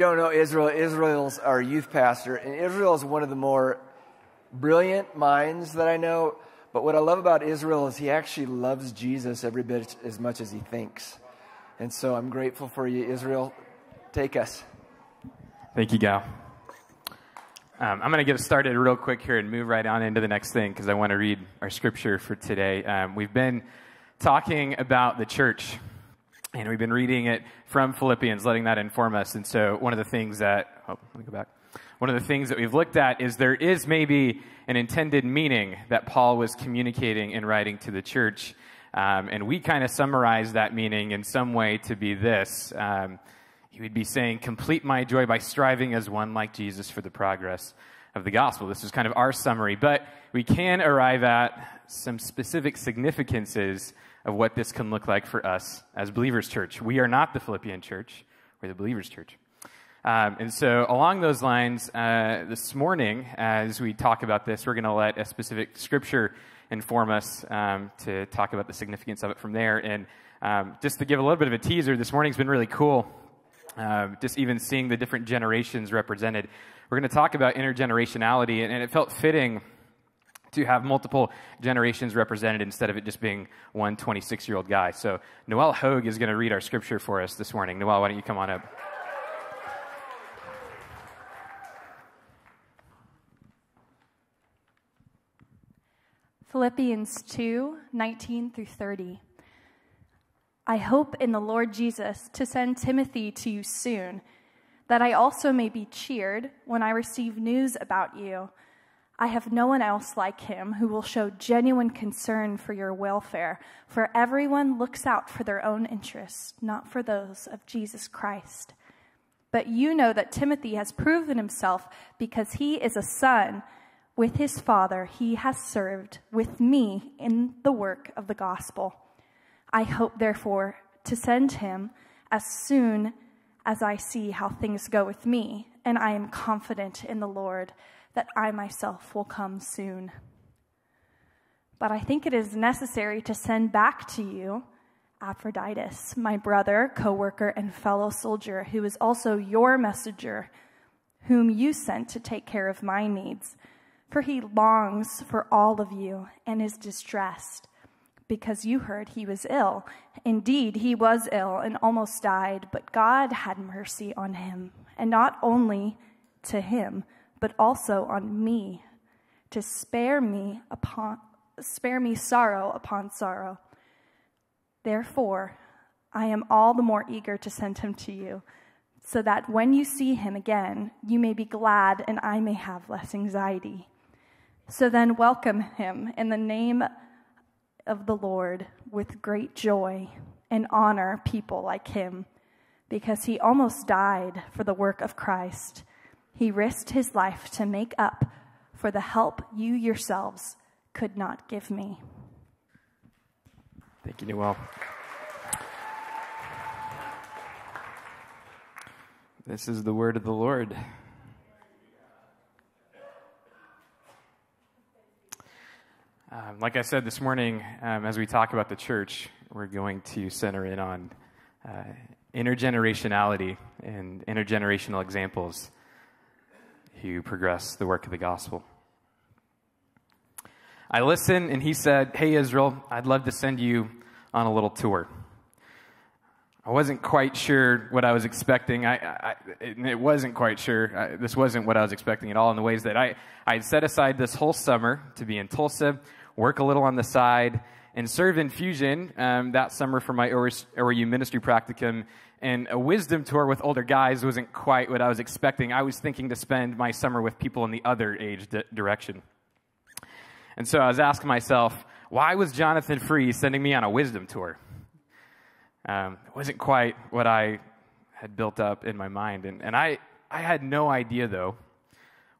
don't know Israel, Israel's our youth pastor, and Israel is one of the more brilliant minds that I know. But what I love about Israel is he actually loves Jesus every bit as much as he thinks. And so I'm grateful for you, Israel. Take us. Thank you, Gal. Um, I'm going to get started real quick here and move right on into the next thing because I want to read our scripture for today. Um, we've been talking about the church and we've been reading it from Philippians, letting that inform us. And so, one of the things that, oh, let me go back. One of the things that we've looked at is there is maybe an intended meaning that Paul was communicating in writing to the church. Um, and we kind of summarize that meaning in some way to be this. Um, he would be saying, Complete my joy by striving as one like Jesus for the progress of the gospel. This is kind of our summary. But we can arrive at some specific significances of what this can look like for us as believers church. We are not the Philippian church, we're the believers church. Um, and so, along those lines, uh, this morning, as we talk about this, we're going to let a specific scripture inform us um, to talk about the significance of it from there. And um, just to give a little bit of a teaser, this morning's been really cool. Uh, just even seeing the different generations represented. We're going to talk about intergenerationality, and, and it felt fitting to have multiple generations represented instead of it just being one 26 year old guy. So, Noel Hogue is going to read our scripture for us this morning. Noel, why don't you come on up? Philippians 2 19 through 30. I hope in the Lord Jesus to send Timothy to you soon, that I also may be cheered when I receive news about you I have no one else like him who will show genuine concern for your welfare, for everyone looks out for their own interests, not for those of Jesus Christ. But you know that Timothy has proven himself because he is a son. With his father, he has served with me in the work of the gospel. I hope, therefore, to send him as soon as I see how things go with me, and I am confident in the Lord that I myself will come soon. But I think it is necessary to send back to you Epaphroditus, my brother, co worker, and fellow soldier, who is also your messenger, whom you sent to take care of my needs. For he longs for all of you and is distressed because you heard he was ill. Indeed, he was ill and almost died, but God had mercy on him, and not only to him but also on me, to spare me upon spare me sorrow upon sorrow. Therefore, I am all the more eager to send him to you, so that when you see him again, you may be glad and I may have less anxiety. So then, welcome him in the name of the Lord with great joy and honor people like him, because he almost died for the work of Christ he risked his life to make up for the help you yourselves could not give me. Thank you, Noel. This is the word of the Lord. Um, like I said this morning, um, as we talk about the church, we're going to center in on uh, intergenerationality and intergenerational examples who progress the work of the gospel. I listened, and he said, Hey, Israel, I'd love to send you on a little tour. I wasn't quite sure what I was expecting. I, I it wasn't quite sure. I, this wasn't what I was expecting at all in the ways that I, I set aside this whole summer to be in Tulsa, work a little on the side, and serve in Fusion um, that summer for my ORU ministry practicum and a wisdom tour with older guys wasn't quite what I was expecting. I was thinking to spend my summer with people in the other age di- direction. And so I was asking myself, why was Jonathan Free sending me on a wisdom tour? Um, it wasn't quite what I had built up in my mind. And, and I, I had no idea, though,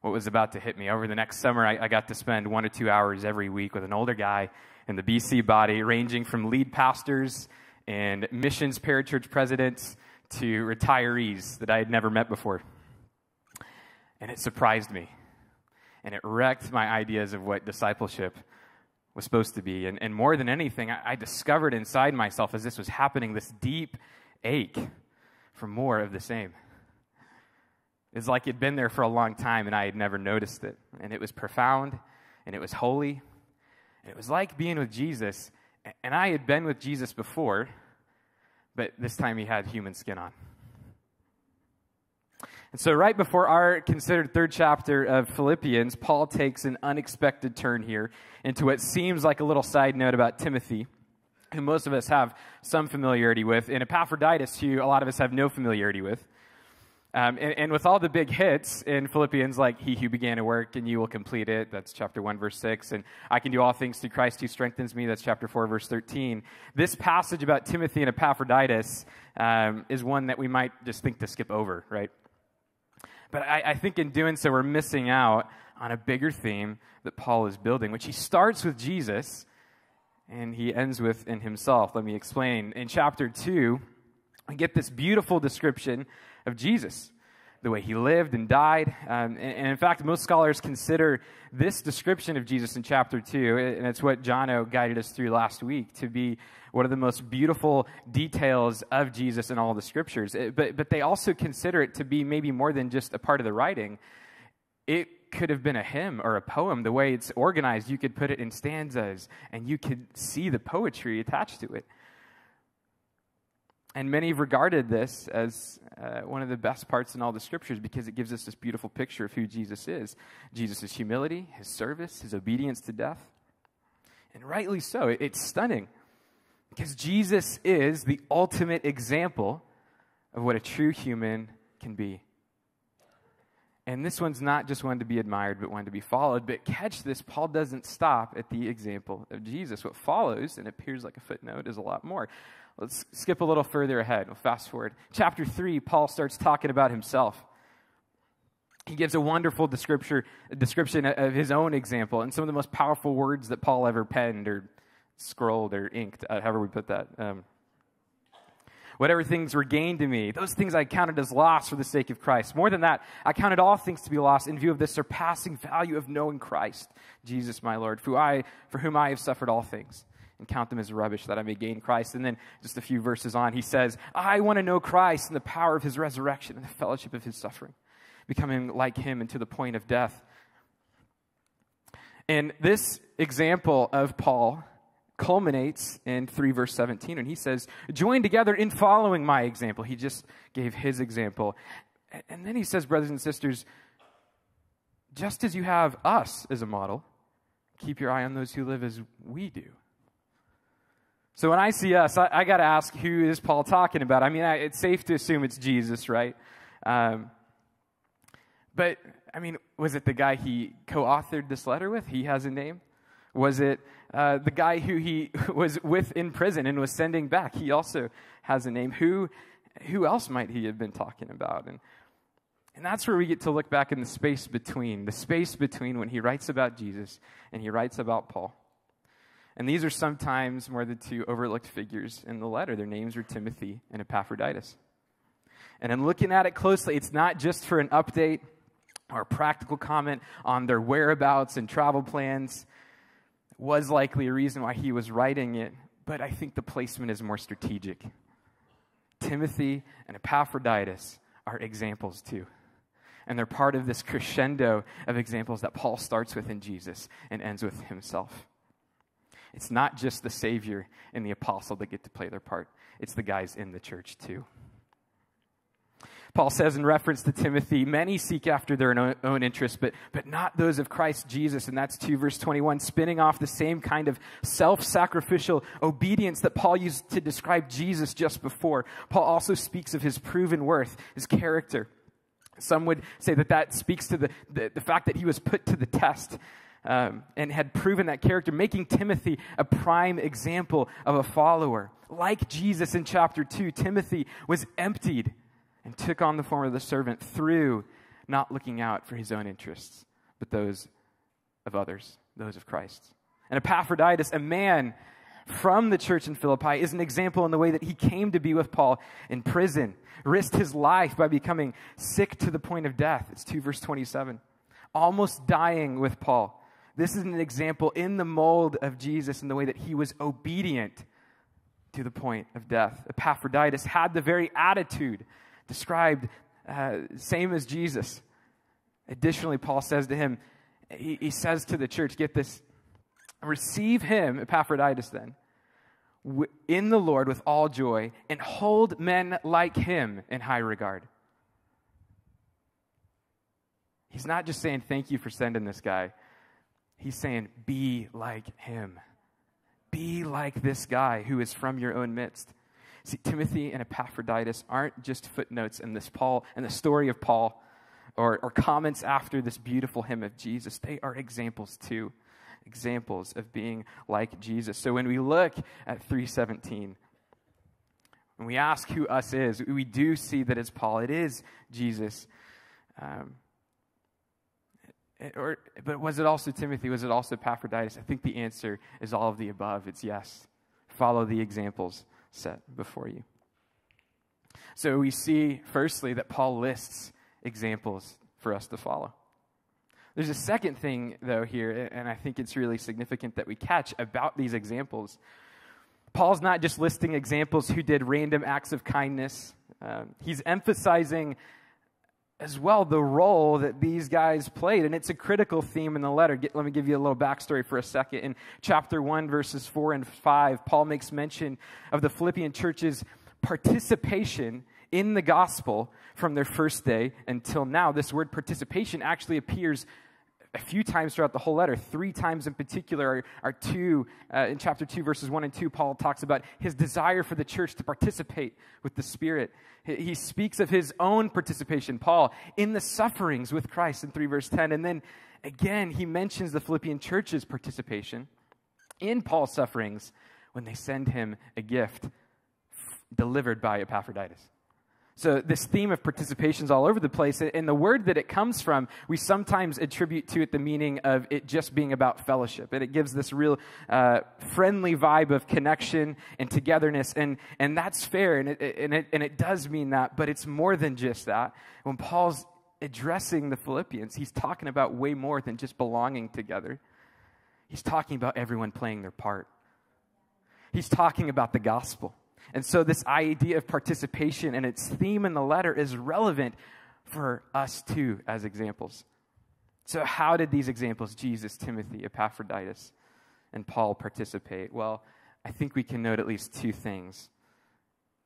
what was about to hit me. Over the next summer, I, I got to spend one or two hours every week with an older guy in the BC body, ranging from lead pastors and missions parachurch presidents to retirees that I had never met before. And it surprised me. And it wrecked my ideas of what discipleship was supposed to be. And, and more than anything, I, I discovered inside myself as this was happening this deep ache for more of the same. It's like it'd been there for a long time and I had never noticed it. And it was profound and it was holy. And it was like being with Jesus. And I had been with Jesus before, but this time he had human skin on. And so, right before our considered third chapter of Philippians, Paul takes an unexpected turn here into what seems like a little side note about Timothy, who most of us have some familiarity with, and Epaphroditus, who a lot of us have no familiarity with. Um, and, and, with all the big hits in Philippians, like He who began a work and you will complete it, that's chapter 1, verse 6, and I can do all things through Christ who strengthens me, that's chapter 4, verse 13. This passage about Timothy and Epaphroditus um, is one that we might just think to skip over, right? But I, I think in doing so, we're missing out on a bigger theme that Paul is building, which he starts with Jesus and he ends with in himself. Let me explain. In chapter 2, we get this beautiful description of Jesus, the way he lived and died. Um, and, and, in fact, most scholars consider this description of Jesus in chapter 2, and it's what Jono guided us through last week, to be one of the most beautiful details of Jesus in all the scriptures. It, but, but they also consider it to be maybe more than just a part of the writing. It could have been a hymn or a poem. The way it's organized, you could put it in stanzas, and you could see the poetry attached to it. And many have regarded this as uh, one of the best parts in all the scriptures because it gives us this beautiful picture of who Jesus is Jesus' humility, his service, his obedience to death. And rightly so. It's stunning because Jesus is the ultimate example of what a true human can be. And this one's not just one to be admired, but one to be followed. But catch this, Paul doesn't stop at the example of Jesus. What follows, and appears like a footnote, is a lot more. Let's skip a little further ahead. We'll fast forward. Chapter 3, Paul starts talking about himself. He gives a wonderful description, of his own example and some of the most powerful words that Paul ever penned or scrolled or inked, uh, however we put that. Um, whatever things were gained to me, those things I counted as loss for the sake of Christ. More than that, I counted all things to be lost in view of the surpassing value of knowing Christ, Jesus my Lord, for, I, for whom I have suffered all things, and count them as rubbish that I may gain Christ. And then just a few verses on, he says, I want to know Christ and the power of his resurrection and the fellowship of his suffering, becoming like him and to the point of death. And this example of Paul culminates in 3 verse 17 and he says join together in following my example he just gave his example and then he says brothers and sisters just as you have us as a model keep your eye on those who live as we do so when i see us i, I got to ask who is paul talking about i mean I, it's safe to assume it's jesus right um, but i mean was it the guy he co-authored this letter with he has a name was it uh, the guy who he was with in prison and was sending back? He also has a name. Who, who else might he have been talking about? And, and that's where we get to look back in the space between, the space between when he writes about Jesus and he writes about Paul. And these are sometimes more the two overlooked figures in the letter. Their names are Timothy and Epaphroditus. And in looking at it closely, it's not just for an update or a practical comment on their whereabouts and travel plans was likely a reason why he was writing it, but I think the placement is more strategic. Timothy and Epaphroditus are examples too. And they're part of this crescendo of examples that Paul starts with in Jesus and ends with himself. It's not just the Savior and the apostle that get to play their part, it's the guys in the church too. Paul says in reference to Timothy, many seek after their own, interests, but, but not those of Christ Jesus. And that's 2 verse 21, spinning off the same kind of self sacrificial obedience that Paul used to describe Jesus just before. Paul also speaks of his proven worth, his character. Some would say that that speaks to the, the, the fact that he was put to the test. Um, and had proven that character, making Timothy a prime example of a follower. Like Jesus in chapter 2, Timothy was emptied and took on the form of the servant through not looking out for his own interests, but those of others, those of Christ. And Epaphroditus, a man from the church in Philippi, is an example in the way that he came to be with Paul in prison, risked his life by becoming sick to the point of death. It's 2 verse 27. Almost dying with Paul. This is an example in the mold of Jesus in the way that he was obedient to the point of death. Epaphroditus had the very attitude described uh, same as Jesus. Additionally, Paul says to him, he, he says to the church, get this, receive him, Epaphroditus, then, in the Lord with all joy, and hold men like him in high regard. He's not just saying, Thank you for sending this guy. He's saying, Be like him. Be like this guy who is from your own midst. See, Timothy and Epaphroditus aren't just footnotes in this Paul and the story of Paul or, or comments after this beautiful hymn of Jesus. They are examples too. Examples of being like Jesus. So when we look at 317, when we ask who us is, we do see that it's Paul. It is Jesus. Um, or, but was it also Timothy? Was it also Epaphroditus? I think the answer is all of the above. It's yes. Follow the examples set before you. So we see, firstly, that Paul lists examples for us to follow. There's a second thing, though, here, and I think it's really significant that we catch about these examples. Paul's not just listing examples who did random acts of kindness, um, he's emphasizing as well the role that these guys played. And it's a critical theme in the letter. Get, let me give you a little backstory for a second. In chapter 1, verses 4 and 5, Paul makes mention of the Philippian church's participation in the gospel from their first day until now. This word participation actually appears a few times throughout the whole letter. Three times in particular are, are two, uh, in chapter 2, verses 1 and 2, Paul talks about his desire for the church to participate with the Spirit. He, he speaks of his own participation, Paul, in the sufferings with Christ in 3 verse 10. And then again, he mentions the Philippian church's participation in Paul's sufferings when they send him a gift delivered by Epaphroditus. So, this theme of participation is all over the place. And the word that it comes from, we sometimes attribute to it the meaning of it just being about fellowship. And it gives this real uh, friendly vibe of connection and togetherness. And, and that's fair. And it, and, it, and it does mean that. But it's more than just that. When Paul's addressing the Philippians, he's talking about way more than just belonging together, he's talking about everyone playing their part. He's talking about the gospel. And so, this idea of participation and its theme in the letter is relevant for us too, as examples. So, how did these examples, Jesus, Timothy, Epaphroditus, and Paul, participate? Well, I think we can note at least two things.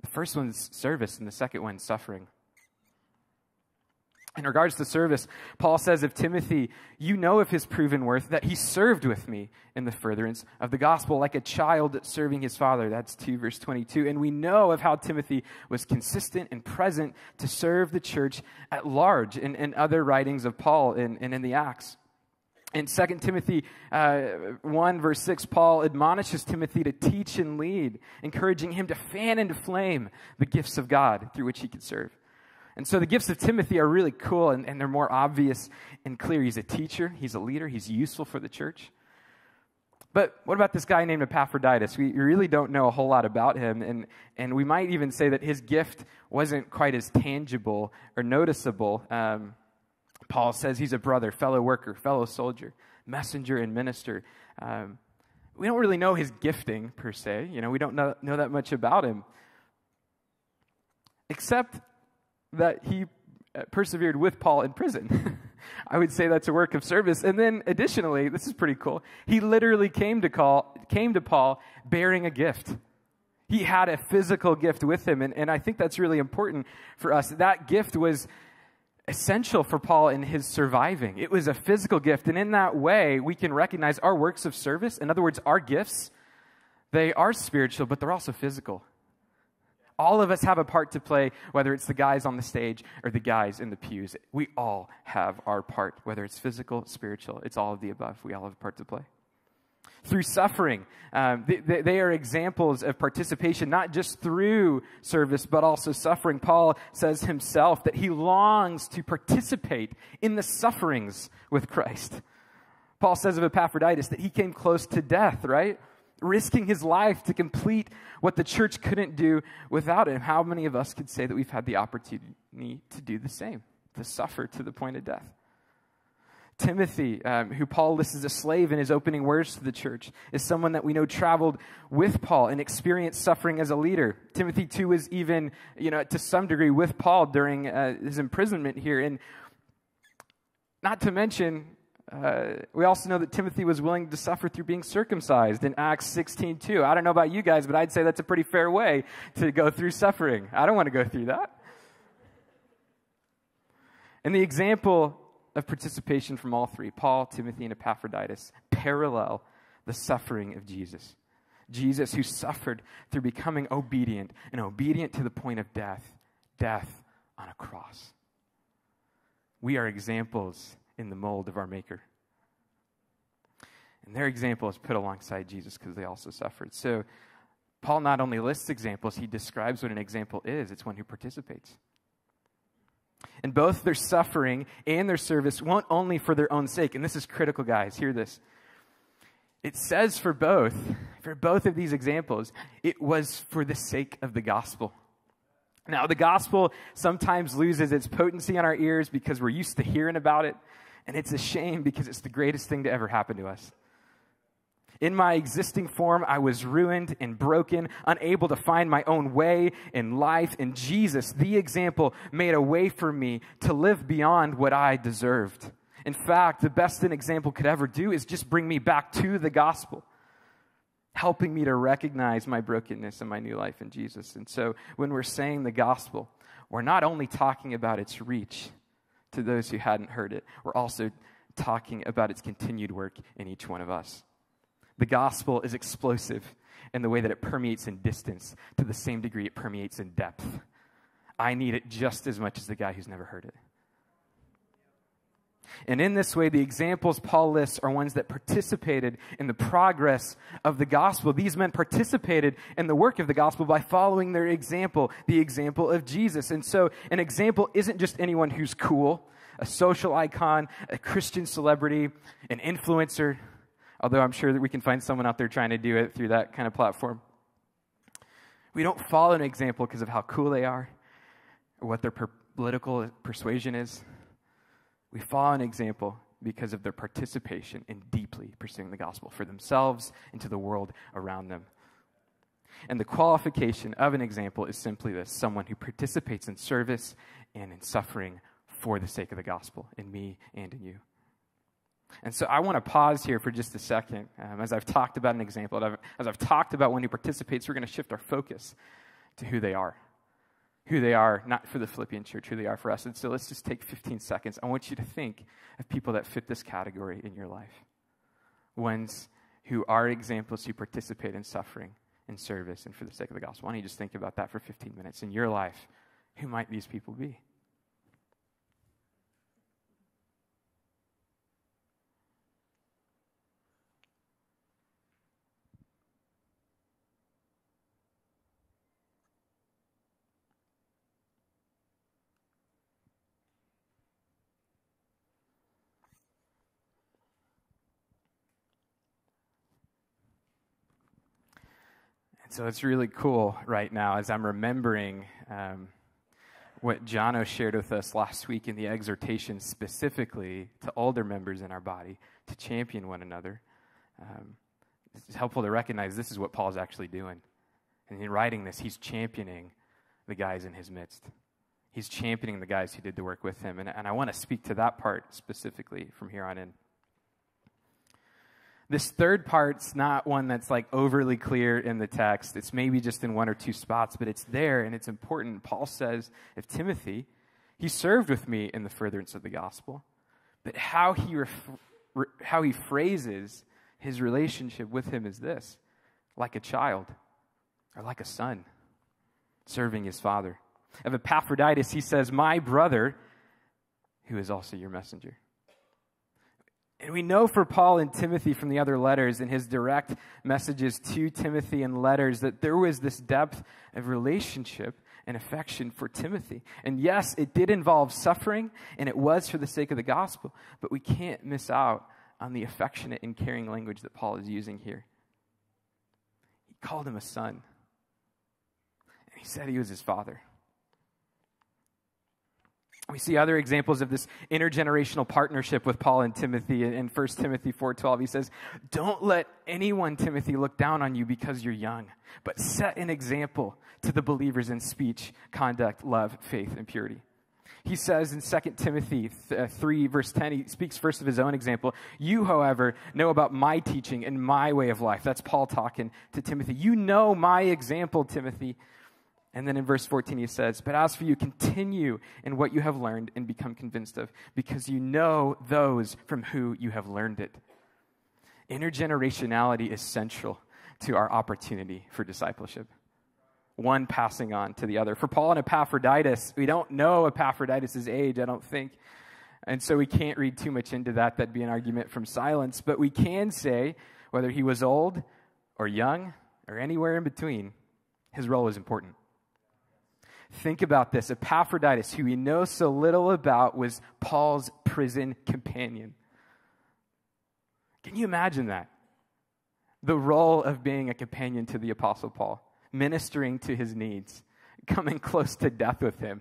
The first one's service, and the second one, suffering. In regards to service, Paul says of Timothy, You know of his proven worth, that he served with me in the furtherance of the gospel, like a child serving his father. That's 2 verse 22. And we know of how Timothy was consistent and present to serve the church at large in, in other writings of Paul and, and in the Acts. In 2 Timothy uh, 1, verse 6, Paul admonishes Timothy to teach and lead, encouraging him to fan into flame the gifts of God through which he could serve. And so the gifts of Timothy are really cool and, and they're more obvious and clear. He's a teacher, he's a leader, he's useful for the church. But what about this guy named Epaphroditus? We really don't know a whole lot about him, and, and we might even say that his gift wasn't quite as tangible or noticeable. Um, Paul says he's a brother, fellow worker, fellow soldier, messenger, and minister. Um, we don't really know his gifting per se. You know, we don't know, know that much about him. Except that he uh, persevered with Paul in prison. I would say that's a work of service. And then additionally, this is pretty cool. He literally came to call came to Paul bearing a gift. He had a physical gift with him, and, and I think that's really important for us. That gift was essential for Paul in his surviving. It was a physical gift, and in that way, we can recognize our works of service. In other words, our gifts, they are spiritual, but they're also physical. All of us have a part to play, whether it's the guys on the stage or the guys in the pews. We all have our part, whether it's physical, spiritual, it's all of the above. We all have a part to play. Through suffering, um, they, they are examples of participation, not just through service, but also suffering. Paul says himself that he longs to participate in the sufferings with Christ. Paul says of Epaphroditus that he came close to death, right? Risking his life to complete what the church couldn't do without him. How many of us could say that we've had the opportunity to do the same, to suffer to the point of death? Timothy, um, who Paul lists as a slave in his opening words to the church, is someone that we know traveled with Paul and experienced suffering as a leader. Timothy, too, was even, you know, to some degree with Paul during uh, his imprisonment here. And not to mention, uh, we also know that Timothy was willing to suffer through being circumcised in Acts 16 2. I don't know about you guys, but I'd say that's a pretty fair way to go through suffering. I don't want to go through that. And the example of participation from all three Paul, Timothy, and Epaphroditus parallel the suffering of Jesus. Jesus, who suffered through becoming obedient and obedient to the point of death, death on a cross. We are examples in the mold of our Maker. And their example is put alongside Jesus because they also suffered. So, Paul not only lists examples, he describes what an example is it's one who participates. And both their suffering and their service won't only for their own sake. And this is critical, guys. Hear this. It says for both, for both of these examples, it was for the sake of the gospel. Now, the gospel sometimes loses its potency on our ears because we're used to hearing about it. And it's a shame because it's the greatest thing to ever happen to us. In my existing form, I was ruined and broken, unable to find my own way in life. And Jesus, the example, made a way for me to live beyond what I deserved. In fact, the best an example could ever do is just bring me back to the gospel, helping me to recognize my brokenness and my new life in Jesus. And so when we're saying the gospel, we're not only talking about its reach to those who hadn't heard it, we're also talking about its continued work in each one of us. The gospel is explosive in the way that it permeates in distance to the same degree it permeates in depth. I need it just as much as the guy who's never heard it. And in this way, the examples Paul lists are ones that participated in the progress of the gospel. These men participated in the work of the gospel by following their example, the example of Jesus. And so, an example isn't just anyone who's cool, a social icon, a Christian celebrity, an influencer although I'm sure that we can find someone out there trying to do it through that kind of platform. We don't follow an example because of how cool they are or what their per- political persuasion is. We follow an example because of their participation in deeply pursuing the gospel for themselves and to the world around them. And the qualification of an example is simply this someone who participates in service and in suffering for the sake of the gospel in me and in you. And so I want to pause here for just a second. Um, as I've talked about an example, as I've talked about one who participates, we're going to shift our focus to who they are. Who they are, not for the Philippian church, who they are for us. And so let's just take 15 seconds. I want you to think of people that fit this category in your life. Ones who are examples who participate in suffering and service and for the sake of the gospel. Why don't you just think about that for 15 minutes in your life? Who might these people be? So it's really cool right now as I'm remembering um, what Jono shared with us last week in the exhortation specifically to older members in our body to champion one another. Um, it's helpful to recognize this is what Paul's actually doing. And in writing this, he's championing the guys in his midst. He's championing the guys who did the work with him. And, and I want to speak to that part specifically from here on in. This third part's not one that's like overly clear in the text. It's maybe just in one or two spots, but it's there and it's important. Paul says if Timothy, he served with me in the furtherance of the gospel, but how he, ref- re- how he phrases his relationship with him is this like a child or like a son serving his father. Of Epaphroditus, he says, My brother, who is also your messenger. And we know for Paul and Timothy from the other letters and his direct messages to Timothy and letters that there was this depth of relationship and affection for Timothy. And yes, it did involve suffering, and it was for the sake of the gospel, but we can't miss out on the affectionate and caring language that Paul is using here. He called him a son, and he said he was his father. We see other examples of this intergenerational partnership with Paul and Timothy. In 1 Timothy 4:12, he says, "Don't let anyone, Timothy, look down on you because you're young, but set an example to the believers in speech, conduct, love, faith, and purity." He says in 2 Timothy uh, 3, verse 10, he speaks first of his own example. You, however, know about my teaching and my way of life. That's Paul talking to Timothy. You know my example, Timothy. And then in verse 14, he says, But as for you, continue in what you have learned and become convinced of, because you know those from who you have learned it. Intergenerationality is central to our opportunity for discipleship one passing on to the other. For Paul and Epaphroditus, we don't know Epaphroditus' age, I don't think. And so we can't read too much into that. That'd be an argument from silence. But we can say whether he was old or young or anywhere in between, his role is important. Think about this. Epaphroditus, who we know so little about, was Paul's prison companion. Can you imagine that? The role of being a companion to the Apostle Paul ministering to his needs, coming close to death with him.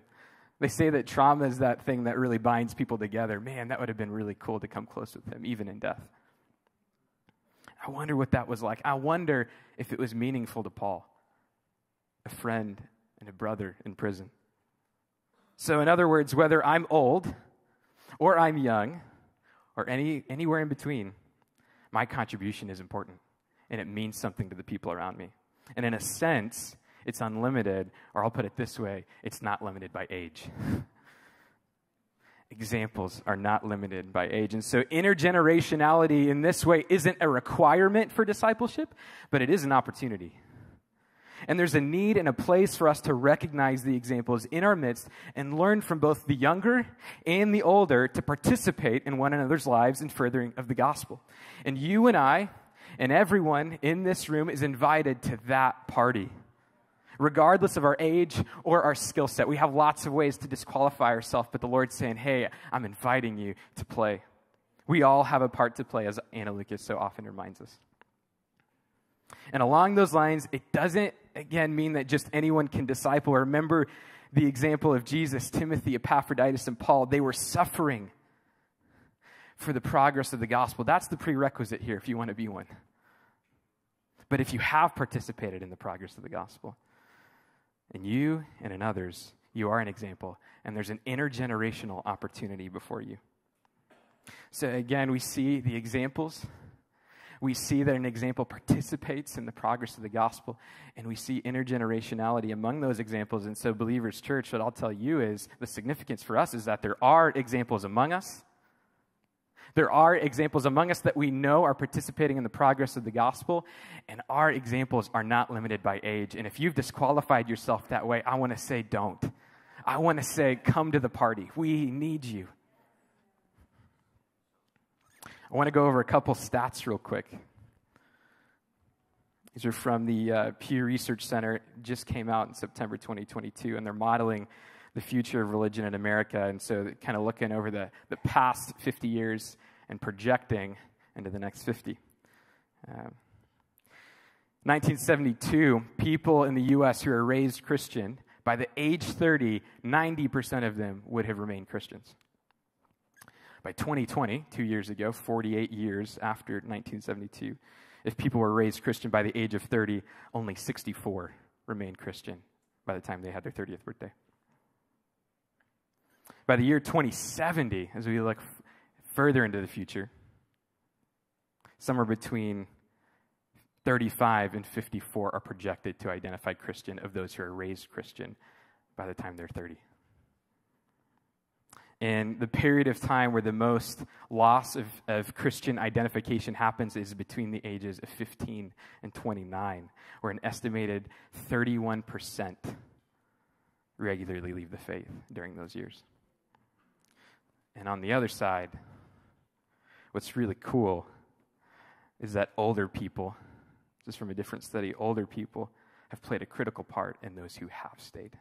They say that trauma is that thing that really binds people together. Man, that would have been really cool to come close with him, even in death. I wonder what that was like. I wonder if it was meaningful to Paul, a friend and a brother in prison. So, in other words, whether I'm old or I'm young or any, anywhere in between, my contribution is important and it means something to the people around me. And in a sense, it's unlimited, or I'll put it this way it's not limited by age. Examples are not limited by age. And so, intergenerationality in this way isn't a requirement for discipleship, but it is an opportunity. And there's a need and a place for us to recognize the examples in our midst and learn from both the younger and the older to participate in one another's lives in furthering of the gospel. And you and I, and everyone in this room is invited to that party. Regardless of our age or our skill set, we have lots of ways to disqualify ourselves, but the Lord's saying, Hey, I'm inviting you to play. We all have a part to play, as Anna Lucas so often reminds us. And along those lines, it doesn't, again, mean that just anyone can disciple. Remember the example of Jesus, Timothy, Epaphroditus, and Paul. They were suffering for the progress of the gospel. That's the prerequisite here if you want to be one. But if you have participated in the progress of the gospel, and you and in others, you are an example, and there's an intergenerational opportunity before you. So again, we see the examples. We see that an example participates in the progress of the gospel, and we see intergenerationality among those examples. And so, Believers Church, what I'll tell you is the significance for us is that there are examples among us there are examples among us that we know are participating in the progress of the gospel, and our examples are not limited by age. And if you've disqualified yourself that way, I want to say don't. I want to say come to the party. We need you. I want to go over a couple stats real quick. These are from the uh, Pew Research Center. Just came out in September 2022, and they're modeling the future of religion in America. And so, kind of looking over the, the past 50 years and projecting into the next 50. Um, 1972, people in the U.S. who are raised Christian, by the age 30, 90% of them would have remained Christians. By 2020, two years ago, 48 years after 1972, if people were raised Christian by the age of 30, only 64 remained Christian by the time they had their 30th birthday. By the year 2070, as we look f- further into the future, somewhere between 35 and 54 are projected to identify Christian of those who are raised Christian by the time they're 30. And the period of time where the most loss of, of Christian identification happens is between the ages of 15 and 29, where an estimated 31% regularly leave the faith during those years. And on the other side, what's really cool is that older people, just from a different study, older people have played a critical part in those who have stayed.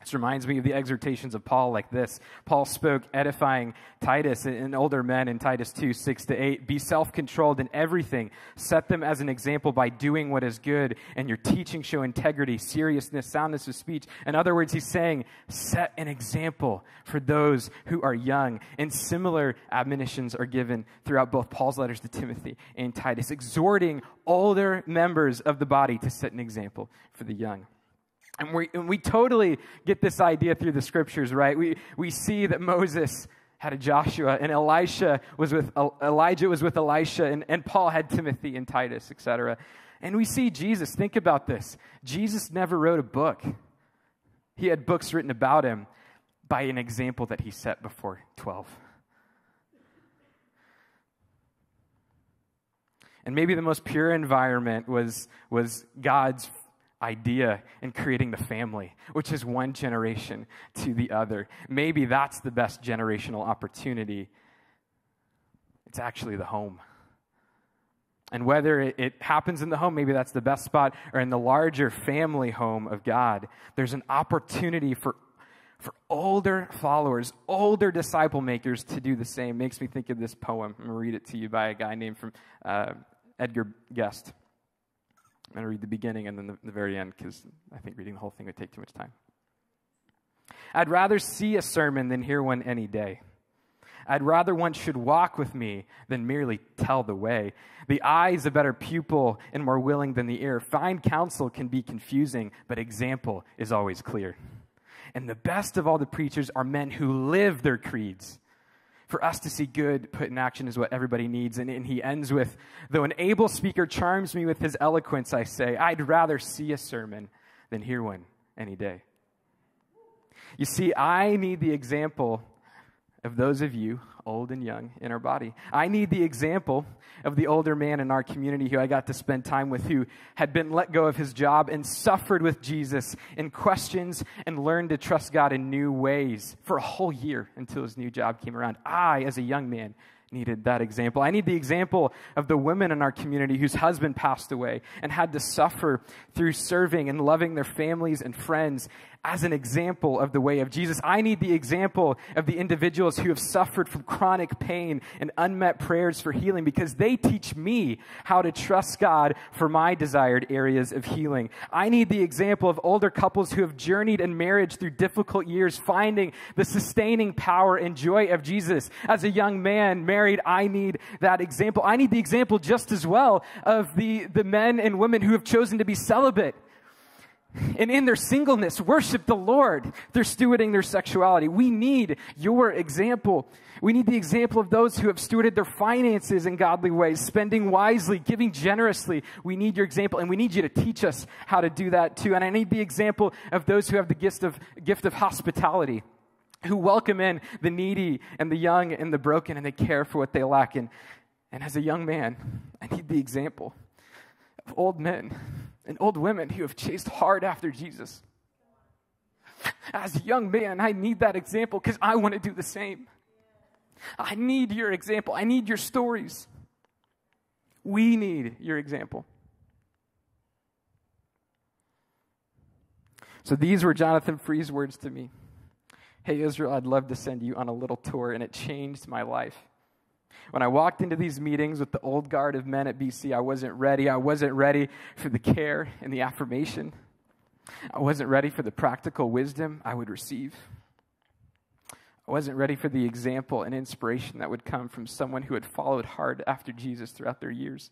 This reminds me of the exhortations of Paul like this. Paul spoke edifying Titus and older men in Titus 2 6 to 8. Be self controlled in everything. Set them as an example by doing what is good, and your teaching show integrity, seriousness, soundness of speech. In other words, he's saying, set an example for those who are young. And similar admonitions are given throughout both Paul's letters to Timothy and Titus, exhorting older members of the body to set an example for the young. And we, and we totally get this idea through the scriptures, right? We, we see that Moses had a Joshua, and Elisha was with Elijah was with Elisha, and, and Paul had Timothy and Titus, etc. And we see Jesus. Think about this. Jesus never wrote a book. He had books written about him by an example that he set before 12. And maybe the most pure environment was, was God's idea in creating the family, which is one generation to the other. Maybe that's the best generational opportunity. It's actually the home. And whether it, it, happens in the home, maybe that's the best spot, or in the larger family home of God, there's an opportunity for, for older followers, older disciple makers to do the same. Makes me think of this poem. I'm going to read it to you by a guy named from uh, Edgar Guest. I'm going to read the beginning and then the, the very end because I think reading the whole thing would take too much time. I'd rather see a sermon than hear one any day. I'd rather one should walk with me than merely tell the way. The eye is a better pupil and more willing than the ear. Fine counsel can be confusing, but example is always clear. And the best of all the preachers are men who live their creeds for us to see good put in action is what everybody needs. And, and, he ends with, though an able speaker charms me with his eloquence, I say, I'd rather see a sermon than hear one any day. You see, I need the example of those of you, old and young, in our body. I need the example of the older man in our community who I got to spend time with, who had been let go of his job and suffered with Jesus in questions and learned to trust God in new ways for a whole year until his new job came around. I, as a young man, needed that example. I need the example of the women in our community whose husband passed away and had to suffer through serving and loving their families and friends as an example of the way of Jesus. I need the example of the individuals who have suffered from chronic pain and unmet prayers for healing because they teach me how to trust God for my desired areas of healing. I need the example of older couples who have journeyed in marriage through difficult years, finding the sustaining power and joy of Jesus. As a young man married, I need that example. I need the example just as well of the, the men and women who have chosen to be celibate and in their singleness, worship the Lord. They're stewarding their sexuality. We need your example. We need the example of those who have stewarded their finances in godly ways, spending wisely, giving generously. We need your example, and we need you to teach us how to do that too. And I need the example of those who have the gift of, gift of hospitality, who welcome in the needy and the young and the broken, and they care for what they lack. And, and as a young man, I need the example of old men and old women who have chased hard after Jesus. As a young man, I need that example because I want to do the same. I need your example. I need your stories. We need your example. So these were Jonathan Free's words to me. Hey, Israel, I'd love to send you on a little tour, and it changed my life. When I walked into these meetings with the old guard of men at BC, I wasn't ready. I wasn't ready for the care and the affirmation. I wasn't ready for the practical wisdom I would receive. I wasn't ready for the example and inspiration that would come from someone who had followed hard after Jesus throughout their years.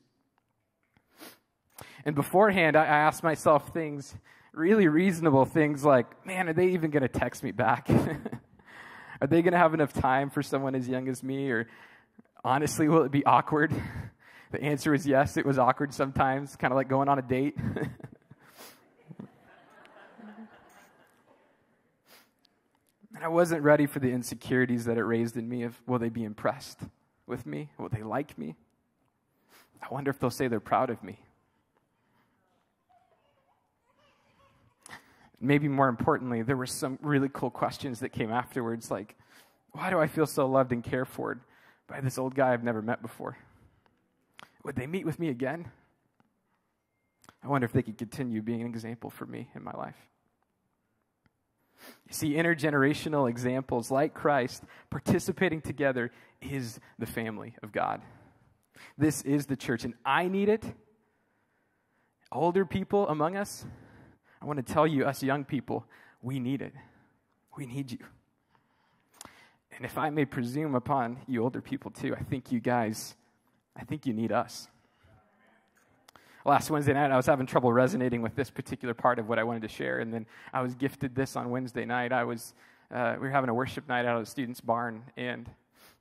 And beforehand, I asked myself things, really reasonable things like, man, are they even going to text me back? are they going to have enough time for someone as young as me? Or Honestly, will it be awkward? The answer is yes, it was awkward sometimes, kind of like going on a date. and I wasn't ready for the insecurities that it raised in me of will they be impressed with me? Will they like me? I wonder if they'll say they're proud of me. Maybe more importantly, there were some really cool questions that came afterwards, like, why do I feel so loved and cared for? By this old guy I've never met before. Would they meet with me again? I wonder if they could continue being an example for me in my life. You see, intergenerational examples like Christ participating together is the family of God. This is the church, and I need it. Older people among us, I want to tell you, us young people, we need it. We need you. And if I may presume upon you older people too, I think you guys, I think you need us. Last Wednesday night, I was having trouble resonating with this particular part of what I wanted to share, and then I was gifted this on Wednesday night. I was, uh, we were having a worship night out of the students' barn, and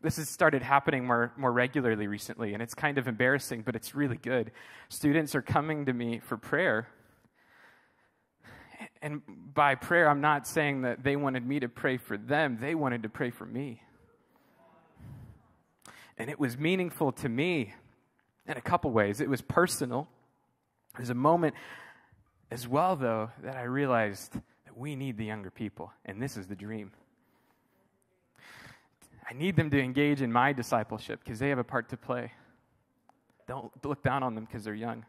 this has started happening more, more regularly recently, and it's kind of embarrassing, but it's really good. Students are coming to me for prayer. And by prayer, I'm not saying that they wanted me to pray for them, they wanted to pray for me. And it was meaningful to me in a couple ways. It was personal. There's a moment as well, though, that I realized that we need the younger people, and this is the dream. I need them to engage in my discipleship because they have a part to play. Don't look down on them because they're young.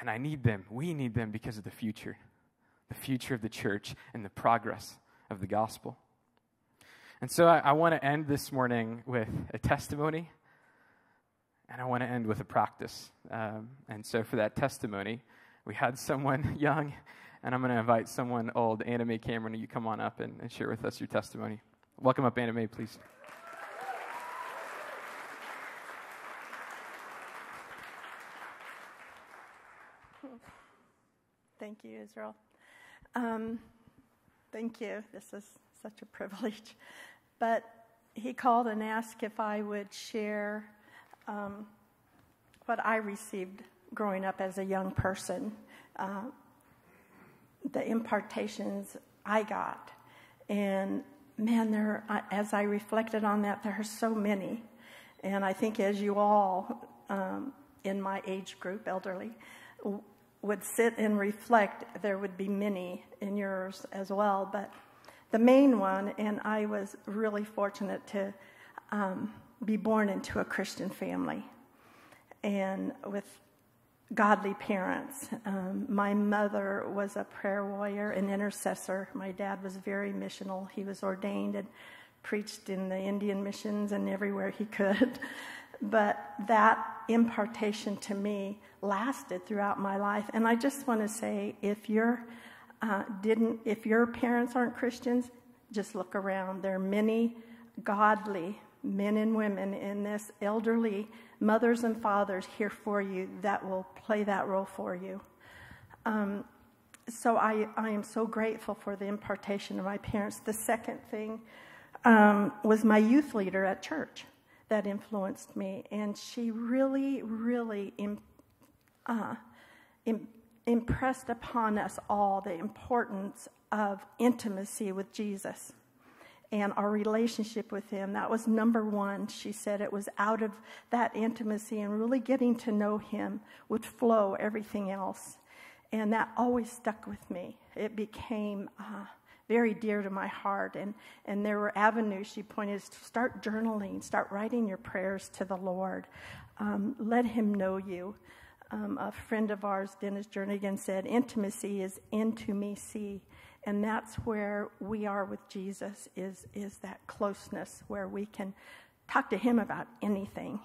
And I need them. We need them because of the future the future of the church and the progress of the gospel. And so I, I want to end this morning with a testimony, and I want to end with a practice. Um, and so for that testimony, we had someone young, and I'm going to invite someone old. Anime Cameron, you come on up and, and share with us your testimony. Welcome up, Anime, please. Thank you, Israel. Um, thank you. This is such a privilege. But he called and asked if I would share um, what I received growing up as a young person, uh, the impartations I got. And man, there, as I reflected on that, there are so many. And I think as you all um, in my age group, elderly, would sit and reflect, there would be many in yours as well. But the main one, and I was really fortunate to um, be born into a Christian family and with godly parents. Um, my mother was a prayer warrior, an intercessor. My dad was very missional. He was ordained and preached in the Indian missions and everywhere he could. But that impartation to me lasted throughout my life. And I just want to say, if you're uh, didn't, if your parents aren't Christians, just look around. There are many godly men and women in this elderly mothers and fathers here for you that will play that role for you. Um, so I, I am so grateful for the impartation of my parents. The second thing um, was my youth leader at church that influenced me, and she really, really uh, impressed upon us all the importance of intimacy with Jesus and our relationship with Him. That was number one. She said it was out of that intimacy and really getting to know Him would flow everything else. And that always stuck with me. It became uh, very dear to my heart. And, and there were avenues she pointed to start journaling, start writing your prayers to the Lord, um, let Him know you. Um, a friend of ours, Dennis Jernigan, said, Intimacy is into me see. And that's where we are with Jesus, is, is that closeness where we can talk to him about anything.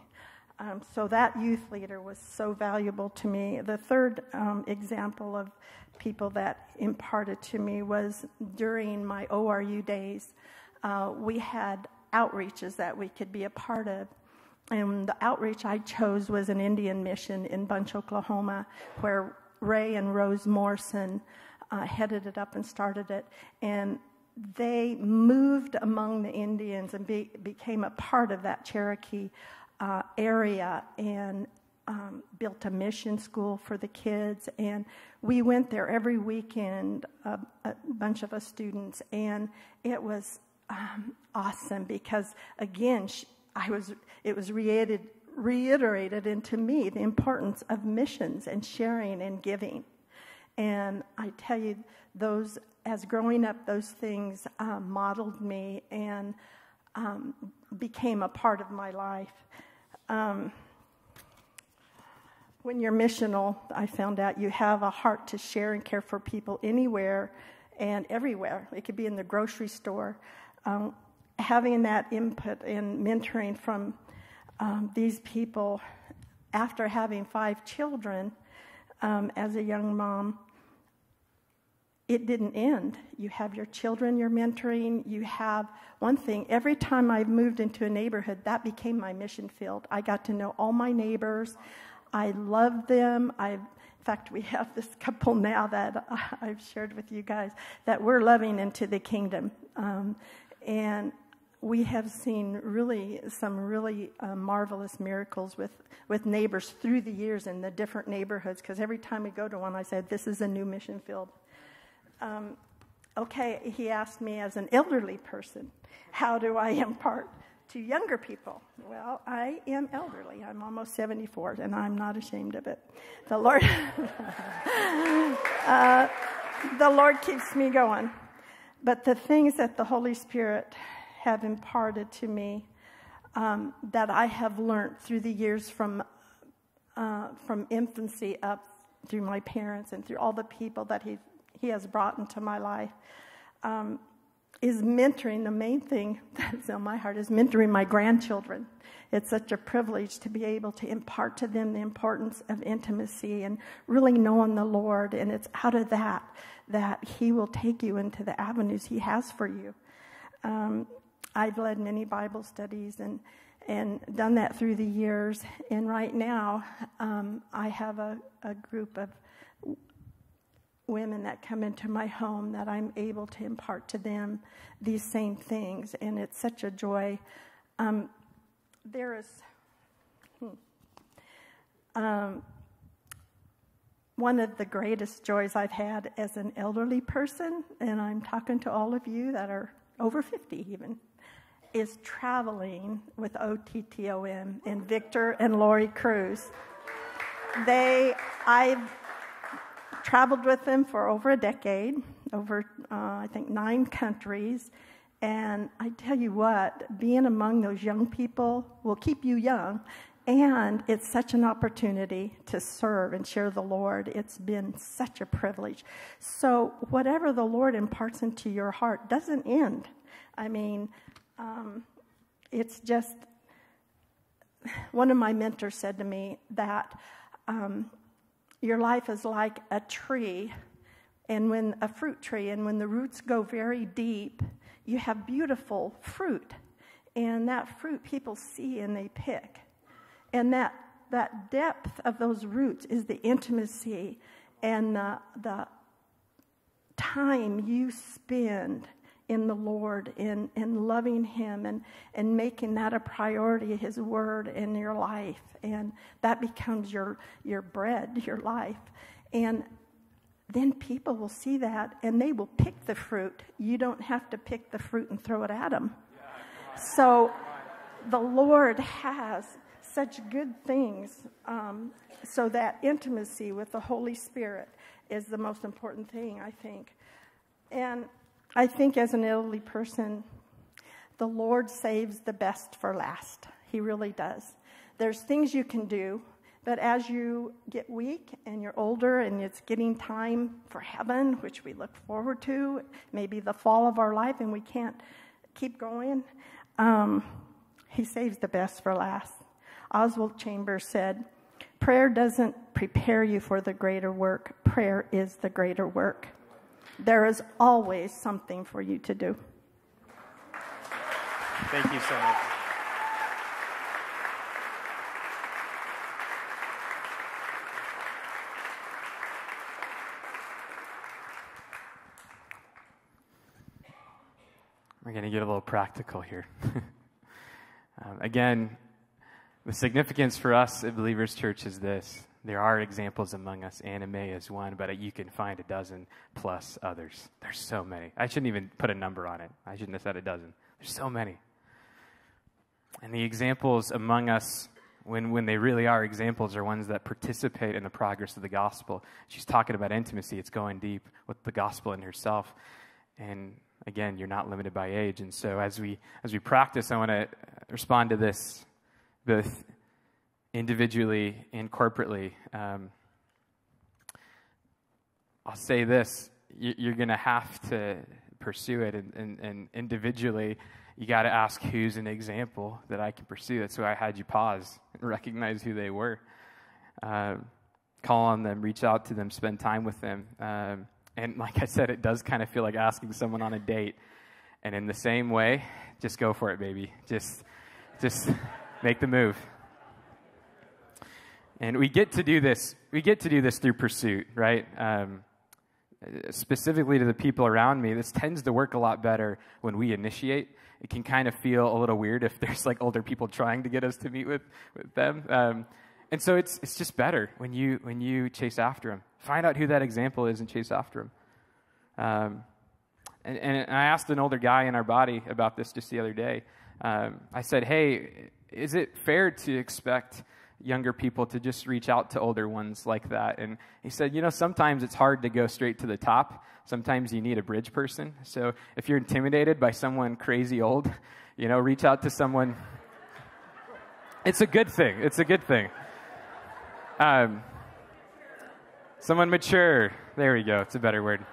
Um, so that youth leader was so valuable to me. The third um, example of people that imparted to me was during my ORU days, uh, we had outreaches that we could be a part of. And the outreach I chose was an Indian mission in Bunch, Oklahoma, where Ray and Rose Morrison uh, headed it up and started it. And they moved among the Indians and be, became a part of that Cherokee uh, area and um, built a mission school for the kids. And we went there every weekend, a bunch of us students, and it was um, awesome because, again, I was, it was reiterated, reiterated into me the importance of missions and sharing and giving. And I tell you, those, as growing up, those things um, modeled me and um, became a part of my life. Um, when you're missional, I found out you have a heart to share and care for people anywhere and everywhere. It could be in the grocery store. Um, having that input and mentoring from um, these people after having five children um, as a young mom, it didn't end. You have your children you're mentoring. You have one thing, every time I moved into a neighborhood, that became my mission field. I got to know all my neighbors. I love them. I, in fact, we have this couple now that I've shared with you guys that we're loving into the kingdom. Um, and we have seen really some really uh, marvelous miracles with, with neighbors through the years in the different neighborhoods because every time we go to one, I said, This is a new mission field. Um, okay, he asked me as an elderly person, How do I impart to younger people? Well, I am elderly. I'm almost 74, and I'm not ashamed of it. The Lord, uh, the Lord keeps me going. But the things that the Holy Spirit have imparted to me um, that I have learned through the years from, uh, from infancy up through my parents and through all the people that he, he has brought into my life um, is mentoring. The main thing that's on my heart is mentoring my grandchildren. It's such a privilege to be able to impart to them the importance of intimacy and really knowing the Lord. And it's out of that that He will take you into the avenues He has for you. Um, I've led many Bible studies and and done that through the years. And right now, um, I have a, a group of women that come into my home that I'm able to impart to them these same things, and it's such a joy. Um, there is hmm, um, one of the greatest joys I've had as an elderly person, and I'm talking to all of you that are over 50 even is traveling with OTTOM and Victor and Lori Cruz. They, I've traveled with them for over a decade, over uh, I think nine countries, and I tell you what, being among those young people will keep you young, and it's such an opportunity to serve and share the Lord. It's been such a privilege. So, whatever the Lord imparts into your heart doesn't end. I mean, um, it's just one of my mentors said to me that um, your life is like a tree and when a fruit tree and when the roots go very deep you have beautiful fruit. And that fruit people see and they pick. And that that depth of those roots is the intimacy and the, the time you spend in the Lord, in, in loving Him, and, and making that a priority, His Word in your life. And that becomes your, your bread, your life. And then people will see that and they will pick the fruit. You don't have to pick the fruit and throw it at them. So the Lord has such good things. Um, so that intimacy with the Holy Spirit is the most important thing, I think. And I think as an elderly person, the Lord saves the best for last. He really does. There's things you can do, but as you get weak and you're older and it's getting time for heaven, which we look forward to, maybe the fall of our life and we can't keep going, um, He saves the best for last. Oswald Chambers said, Prayer doesn't prepare you for the greater work, prayer is the greater work. There is always something for you to do. Thank you so much. We're going to get a little practical here. um, again, the significance for us at Believers Church is this there are examples among us. Anime is one, but you can find a dozen plus others. There's so many. I shouldn't even put a number on it. I shouldn't have said a dozen. There's so many. And the examples among us, when, when they really are examples, are ones that participate in the progress of the gospel. She's talking about intimacy, it's going deep with the gospel in herself. And again, you're not limited by age. And so as we, as we practice, I want to respond to this both individually and corporately. Um, I'll say this you're going to have to pursue it. And, and, and individually, you got to ask who's an example that I can pursue. That's why I had you pause and recognize who they were. Um, call on them, reach out to them, spend time with them. Um, and like I said, it does kind of feel like asking someone on a date. And in the same way, just go for it, baby. Just, just make the move. And we get to do this. We get to do this through pursuit, right? Um, specifically to the people around me, this tends to work a lot better when we initiate. It can kind of feel a little weird if there's like older people trying to get us to meet with, with them. Um, and so it's, it's just better when you, when you chase after them. Find out who that example is and chase after them. Um, and, and, I asked an older guy in our body about this just the other day. Um, I said, hey, is it fair to expect younger people to just reach out to older ones like that. And he said, you know, sometimes it's hard to go straight to the top. Sometimes you need a bridge person. So if you're intimidated by someone crazy old, you know, reach out to someone. It's a good thing. It's a good thing. Um, someone mature. There we go. It's a better word.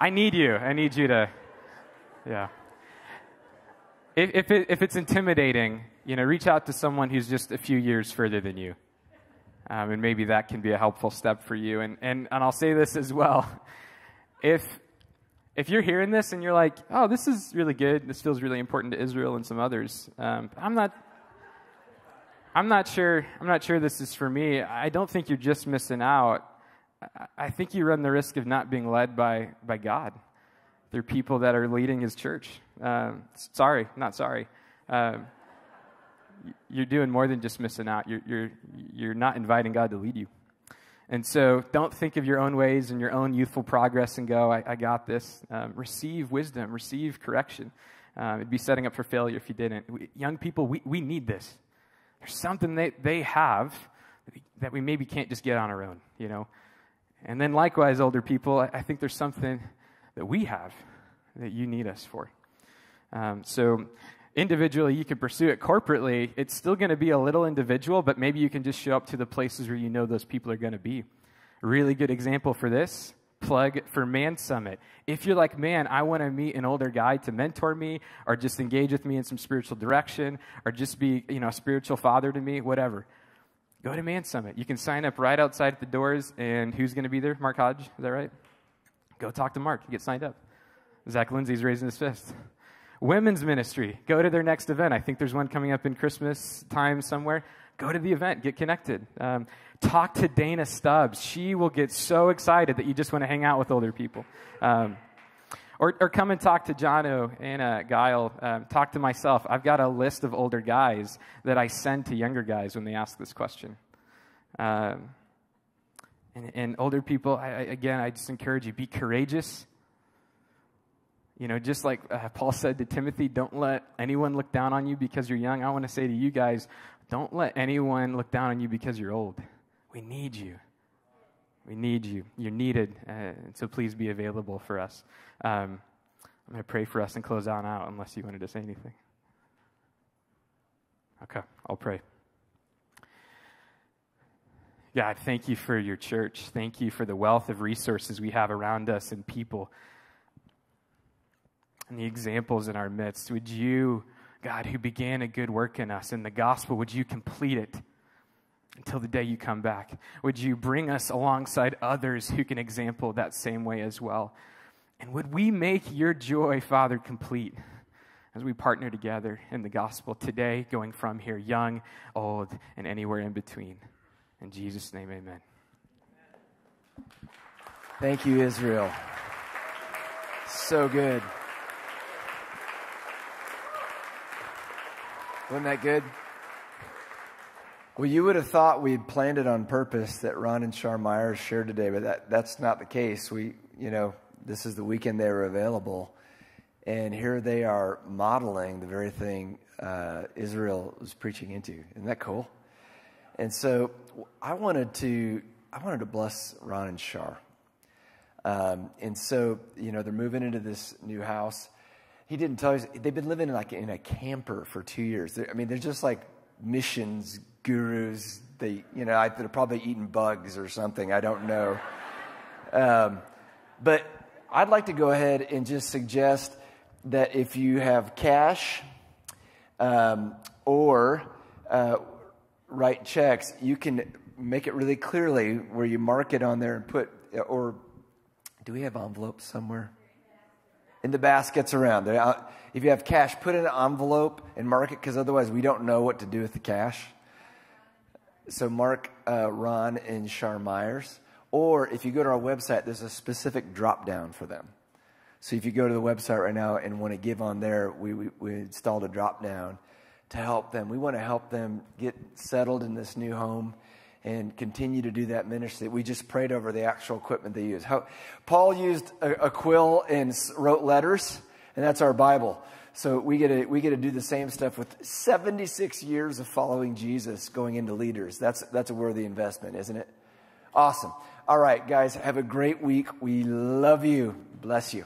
I need you. I need you to, yeah. If, if, it, if it's intimidating, you know, reach out to someone who's just a few years further than you. Um, and maybe that can be a helpful step for you. And, and, and I'll say this as well. If, if you're hearing this and you're like, oh, this is really good, this feels really important to Israel and some others, um, I'm not. I'm not sure. I'm not sure this is for me. I don't think you're just missing out. I think you run the risk of not being led by, by God. Are people that are leading His church. Um, sorry, not sorry. Um, you're doing more than just missing out. You're, you're, you're not inviting God to lead you. And so don't think of your own ways and your own youthful progress and go, I, I got this. Um, receive wisdom, receive correction. Um, it'd be setting up for failure if you didn't. We, young people, we, we need this. There's something that they have that we maybe can't just get on our own, you know. And then likewise, older people, I, I think there's something that we have that you need us for. Um, so individually you can pursue it corporately it's still going to be a little individual but maybe you can just show up to the places where you know those people are going to be. Really good example for this plug for man summit. If you're like man i want to meet an older guy to mentor me or just engage with me in some spiritual direction or just be you know a spiritual father to me whatever. Go to man summit. You can sign up right outside the doors and who's going to be there? Mark hodge is that right? Go talk to mark get signed up. Zach lindsay's raising his fist Women's ministry, go to their next event. I think there's one coming up in Christmas time somewhere. Go to the event, get connected. Um, talk to Dana Stubbs. She will get so excited that you just want to hang out with older people. Um, or, or, come and talk to Jono uh, Guile. Um, talk to myself. I've got a list of older guys that I send to younger guys when they ask this question. Um, and, and, older people, I, again, I just encourage you be courageous you know, just like uh, Paul said to Timothy, don't let anyone look down on you because you're young. I want to say to you guys, don't let anyone look down on you because you're old. We need you. We need you. You're needed. Uh, so please be available for us. Um, I'm going to pray for us and close on out unless you wanted to say anything. Okay, I'll pray. God, thank you for your church. Thank you for the wealth of resources we have around us and people and the examples in our midst. Would you, God, who began a good work in us in the gospel, would you complete it until the day you come back? Would you bring us alongside others who can example that same way as well? And would we make your joy, Father, complete as we partner together in the gospel today, going from here, young, old, and anywhere in between? In Jesus' name, amen. Thank you, Israel. So good. Wasn't that good? Well, you would have thought we'd planned it on purpose that Ron and Char Myers shared today, but that, that's not the case. We, you know, this is the weekend they were available, and here they are modeling the very thing uh, Israel was preaching into. Isn't that cool? And so I wanted to, I wanted to bless Ron and Char. Um, and so, you know, they're moving into this new house he didn't tell us they've been living like in a camper for two years. They're, I mean, they're just like missions gurus. They, you know, they're probably eating bugs or something. I don't know. Um, But I'd like to go ahead and just suggest that if you have cash um, or uh, write checks, you can make it really clearly where you mark it on there and put, or do we have envelopes somewhere? In the baskets around. If you have cash, put in an envelope and mark it because otherwise we don't know what to do with the cash. So mark uh, Ron and Char Myers. Or if you go to our website, there's a specific drop down for them. So if you go to the website right now and want to give on there, we, we, we installed a drop down to help them. We want to help them get settled in this new home and continue to do that ministry. We just prayed over the actual equipment they use. How, Paul used a, a quill and wrote letters, and that's our Bible. So we get to we get to do the same stuff with 76 years of following Jesus, going into leaders. That's that's a worthy investment, isn't it? Awesome. All right, guys, have a great week. We love you. Bless you.